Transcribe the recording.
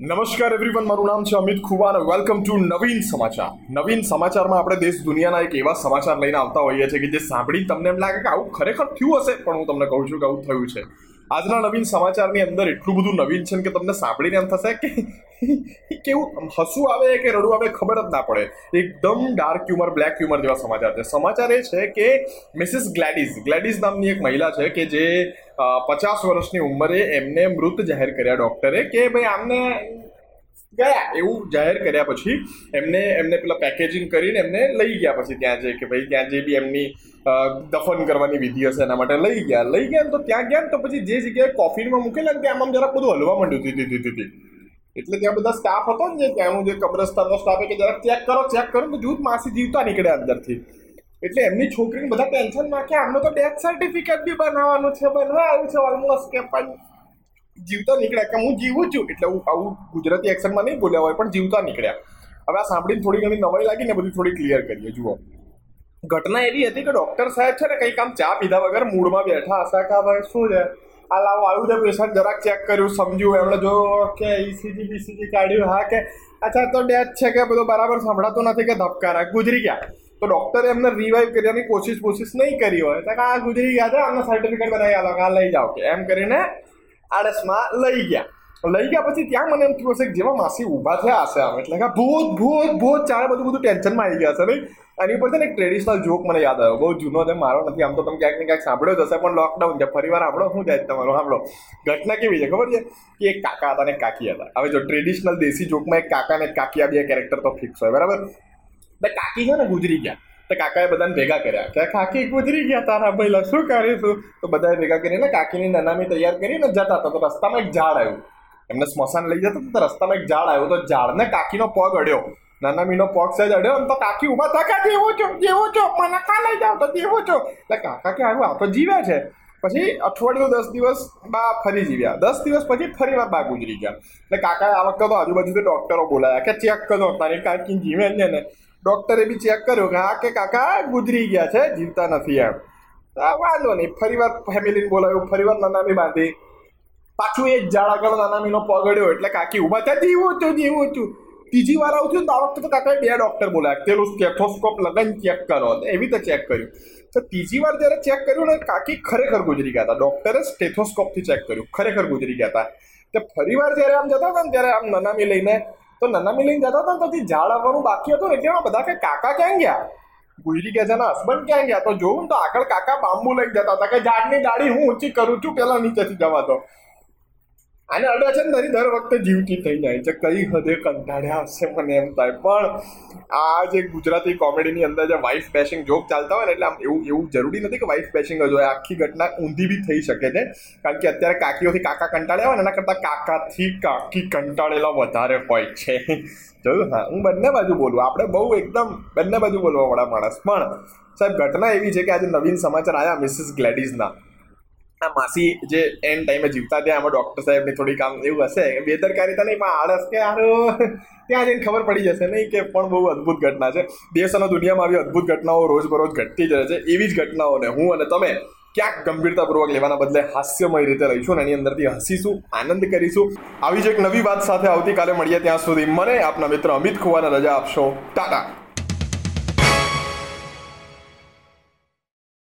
નમસ્કાર એવરીવન મારું નામ છે અમિત ખુવા અને વેલકમ ટુ નવીન સમાચાર. નવીન સમાચારમાં આપણે દેશ દુનિયાના એક એવા સમાચાર લઈને આવતા હોઈએ છીએ કે જે સાંભળી તમને એમ લાગે કે આવું ખરેખર થયું હશે, પણ હું તમને કહું છું કે આવું થયું છે. આજના નવીન સમાચારની અંદર એટલું બધું નવીન છે કે તમને સાંભળીને એમ થશે કે કેવું હસવું આવે કે રડવું આવે ખબર જ ના પડે. એકદમ ડાર્ક હ્યુમર બ્લેક હ્યુમર જેવા સમાચાર છે. સમાચાર એ છે કે મિસિસ ગ્લેડિસ ગ્લેડિઝ નામની એક મહિલા છે કે જે પચાસ વર્ષની ઉંમરે એમને મૃત જાહેર કર્યા ડૉક્ટરે કે ભાઈ આમને ગયા એવું જાહેર કર્યા પછી એમને એમને પેલા પેકેજિંગ કરીને એમને લઈ ગયા પછી ત્યાં જે કે ભાઈ ત્યાં જે બી એમની દફન કરવાની વિધિ હશે એના માટે લઈ ગયા. લઈ ગયા તો ત્યાં ગયા ને તો પછી જે જગ્યાએ કોફીનમાં મૂકેલા ને ત્યાં આમ જરાક બધું હલવા માંડ્યું ધીધી હતી હતી એટલે ત્યાં બધા સ્ટાફ હતો ને જે ત્યાંનું જે કબ્રસ્તાનનો સ્ટાફ કે જરાક ચેક કરો ચેક કરો તો જૂથ માસી જીવતા નીકળ્યા અંદરથી. એટલે એમની છોકરીને બધા ટેન્શનમાં કે આમનો તો ડેથ સર્ટિફિકેટ બી બનાવવાનું છે, બનવા આવ્યું છે ઓલમોસ્ટ કે પણ જીવતા નીકળ્યા. કે હું જીવું છું? એટલે હું આવું ગુજરાતી એક્શનમાં નહીં બોલ્યા હોય, પણ જીવતા નીકળ્યા. હવે આ સાંભળીને થોડી ઘણી નવાઈ લાગી ને બધી થોડી ક્લિયર કરીએ. જુઓ. ઘટના એવી હતી કે ડૉક્ટર સાહેબ છે ને કંઈક આમ ચા પીધા વગર મૂળમાં બેઠા હશે કે ભાઈ શું છે? આ લાવો આવ્યું છે પેશન્ટ જરાક ચેક કર્યું, સમજ્યું, એમણે જો કે ઈસીજી બીસીજી કાઢ્યું, હા કે? અચ્છા, તો ડેથ છે કે બધું બરાબર સંભળાતો નથી કે ધબકારા? ગુજરી ગયા. તો ડૉક્ટરે એમને રિવાઈવ કરવાની કોશિશ કોશિશ નહીં કરી હોય. તો આ ગુજરી ગયા છે, આમના સર્ટિફિકેટ બનાવી આ લઈ જાઓ કે. એમ કરીને આડસમાં લઈ ગયા. લઈ ગયા પછી ત્યાં મને એમ થયું હશે જેવા માસી ઊભા થયા હશે આમ. એટલે કે ભૂત ભૂત ભૂત ચારે બધું બધું ટેન્શનમાં આવી ગયા હશે, નહીં? એની ઉપર છે ને એક ટ્રેડિશનલ જોક મને યાદ આવ્યો. બહુ જૂનો છે, મારો નથી આમ તો તમે ક્યાંક ને ક્યાંક સાંભળ્યો જ હશે, પણ લોકડાઉન છે. ફરીવાર આપણો શું જાય તમારો? સાંભળો. ઘટના કેવી છે? ખબર છે? કે એક કાકા હતા ને કાકી હતા. હવે જો ટ્રેડિશનલ દેશી જોકમાં એક કાકા ને કાકી આ બે કેરેક્ટર તો ફિક્સ હોય, બરાબર? કાકી છે ને ગુજરી ગયા. તો કાકાએ બધાને ભેગા કર્યા. કે કાકી, ગુજરી ગયા તારા ભાઈલા શું કરીશું? તો બધાએ ભેગા કરીને કાકીની નનામી તૈયાર કરીને જતા હતા. તો રસ્તામાં એક ઝાડ આવ્યું. એમને સ્મશાન લઈ જતા તો રસ્તામાં એક ઝાડ આવ્યું. તો ઝાડને કાકીનો પગ અડ્યો. નાનામીનો પગ સહેજ અડ્યો તો કાકી ઊભા થા કા જેવો છો જેવો છો મને કા લઈ જાવ તો જેવો છો એટલે કાકા કે આવ્યું આ તો જીવે છે. પછી અઠવાડિયું દસ દિવસ બા ફરી જીવ્યા. દસ દિવસ પછી ફરી વાર બા ગુજરી ગયા. એટલે કાકાએ આ વખતે તો આજુબાજુથી ડૉક્ટરો બોલાયા કે, ચેક કરો, તારી કાકી જીવે છે ને. ડૉક્ટરે બી ચેક કર્યો કે હા કે કાકા ગુજરી ગયા છે, જીવતા નથી એમ. વાંધો નહીં ફરી વાર ફેમિલીને બોલાવ્યું ફરી વાર નાનામી બાંધી. પાછું એ જ ઝાડ આગળ નાનામીનો પગડ્યો એટલે કાકી ઊભા થયા, જીવું છું જીવું છું. ત્રીજી વાર આવું છું તો આ વખતે તો કાકાએ બે ડૉક્ટર બોલાયા પેલું સ્ટેથોસ્કોપ લગન ચેક કરો. એવી રીતે ચેક કર્યું. તો ત્રીજી વાર જ્યારે ચેક કર્યું ને કાકી ખરેખર ગુજરી ગયા હતા. ડૉક્ટરે સ્ટેથોસ્કોપથી ચેક કર્યું. ખરેખર ગુજરી ગયા હતા. તો ફરી વાર જ્યારે આમ જતા હતા ને ત્યારે આમ નનામી લઈને તો નનામી લઈને જતા હતા ને તો ઝાડ આવવાનું બાકી હતું એટલે બધા કે કાકા ક્યાં ગયા? ગુજરી ગયા છે હસબન્ડ ક્યાં ગયા? તો જોઉં તો આગળ કાકા બાંબુ લઈને જતા હતા કે ઝાડની ડાળી હું ઊંચી કરું છું, પેલા નીચેથી જવા દો. આને અડે છે દર વખતે જીવતી થઈ જાય છે, કઈ હદે કંટાળ્યા હશે મને એમ થાય. પણ આ જે ગુજરાતી કોમેડીની અંદર જે વાઇફ બેશિંગ જોક ચાલતા હોય ને એટલે આમ એવું એવું જરૂરી નથી કે વાઇફ બેશિંગ જ હોય. આખી ઘટના ઊંધી બી થઈ શકે છે. કારણ કે અત્યારે કાકીઓથી કાકા કંટાળ્યા હોય ને એના કરતાં કાકાથી કાકી કંટાળેલા વધારે હોય છે. જોયું હા, હું બંને બાજુ બોલું. આપણે બહુ એકદમ બંને બાજુ બોલવાવાળા માણસ. પણ સાહેબ, ઘટના એવી છે કે આજે નવીન સમાચાર આવ્યા મિસિસ ગ્લેડીઝના માસી જે એન્ડ ટાઈમે જીવતા ત્યાં આમાં ડૉક્ટર સાહેબની થોડી કામ એવું હશે બેદરકારીતા નહીં પણ આળસ કે હારો ત્યાં જઈને ખબર પડી જશે નહીં કે પણ બહુ અદ્ભુત ઘટના છે. દેશ અને દુનિયામાં આવી અદ્ભુત ઘટનાઓ રોજબરોજ ઘટતી જ રહે છે. એવી જ ઘટનાઓને હું અને તમે ક્યાંક ગંભીરતાપૂર્વક લેવાના બદલે હાસ્યમય રીતે રહીશું અને એની અંદરથી હસીશું, આનંદ કરીશું. આવી જ એક નવી વાત સાથે આવતીકાલે મળીએ ત્યાં સુધી. મને આપના મિત્ર અમિત ખુવાને રજા આપશો. ટાટા.